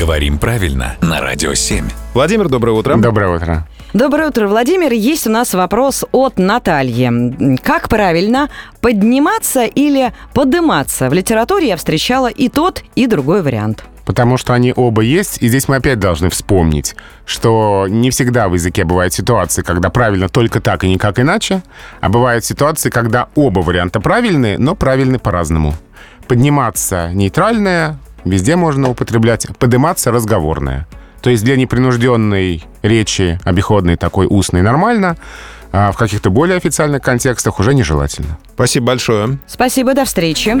Говорим правильно на Радио 7. Владимир, доброе утро. Доброе утро. Доброе утро, Владимир. Есть у нас вопрос от Натальи. Как правильно подниматься или подниматься? В литературе я встречала и тот, и другой вариант. Потому что они оба есть, и здесь мы опять должны вспомнить, что не всегда в языке бывают ситуации, когда правильно только так и никак иначе, а бывают ситуации, когда оба варианта правильные, но правильны по-разному. Подниматься нейтральное, везде можно употреблять, подниматься разговорное. То есть для непринужденной речи, обиходной такой устной нормально, а в каких-то более официальных контекстах уже нежелательно. Спасибо большое. Спасибо, до встречи.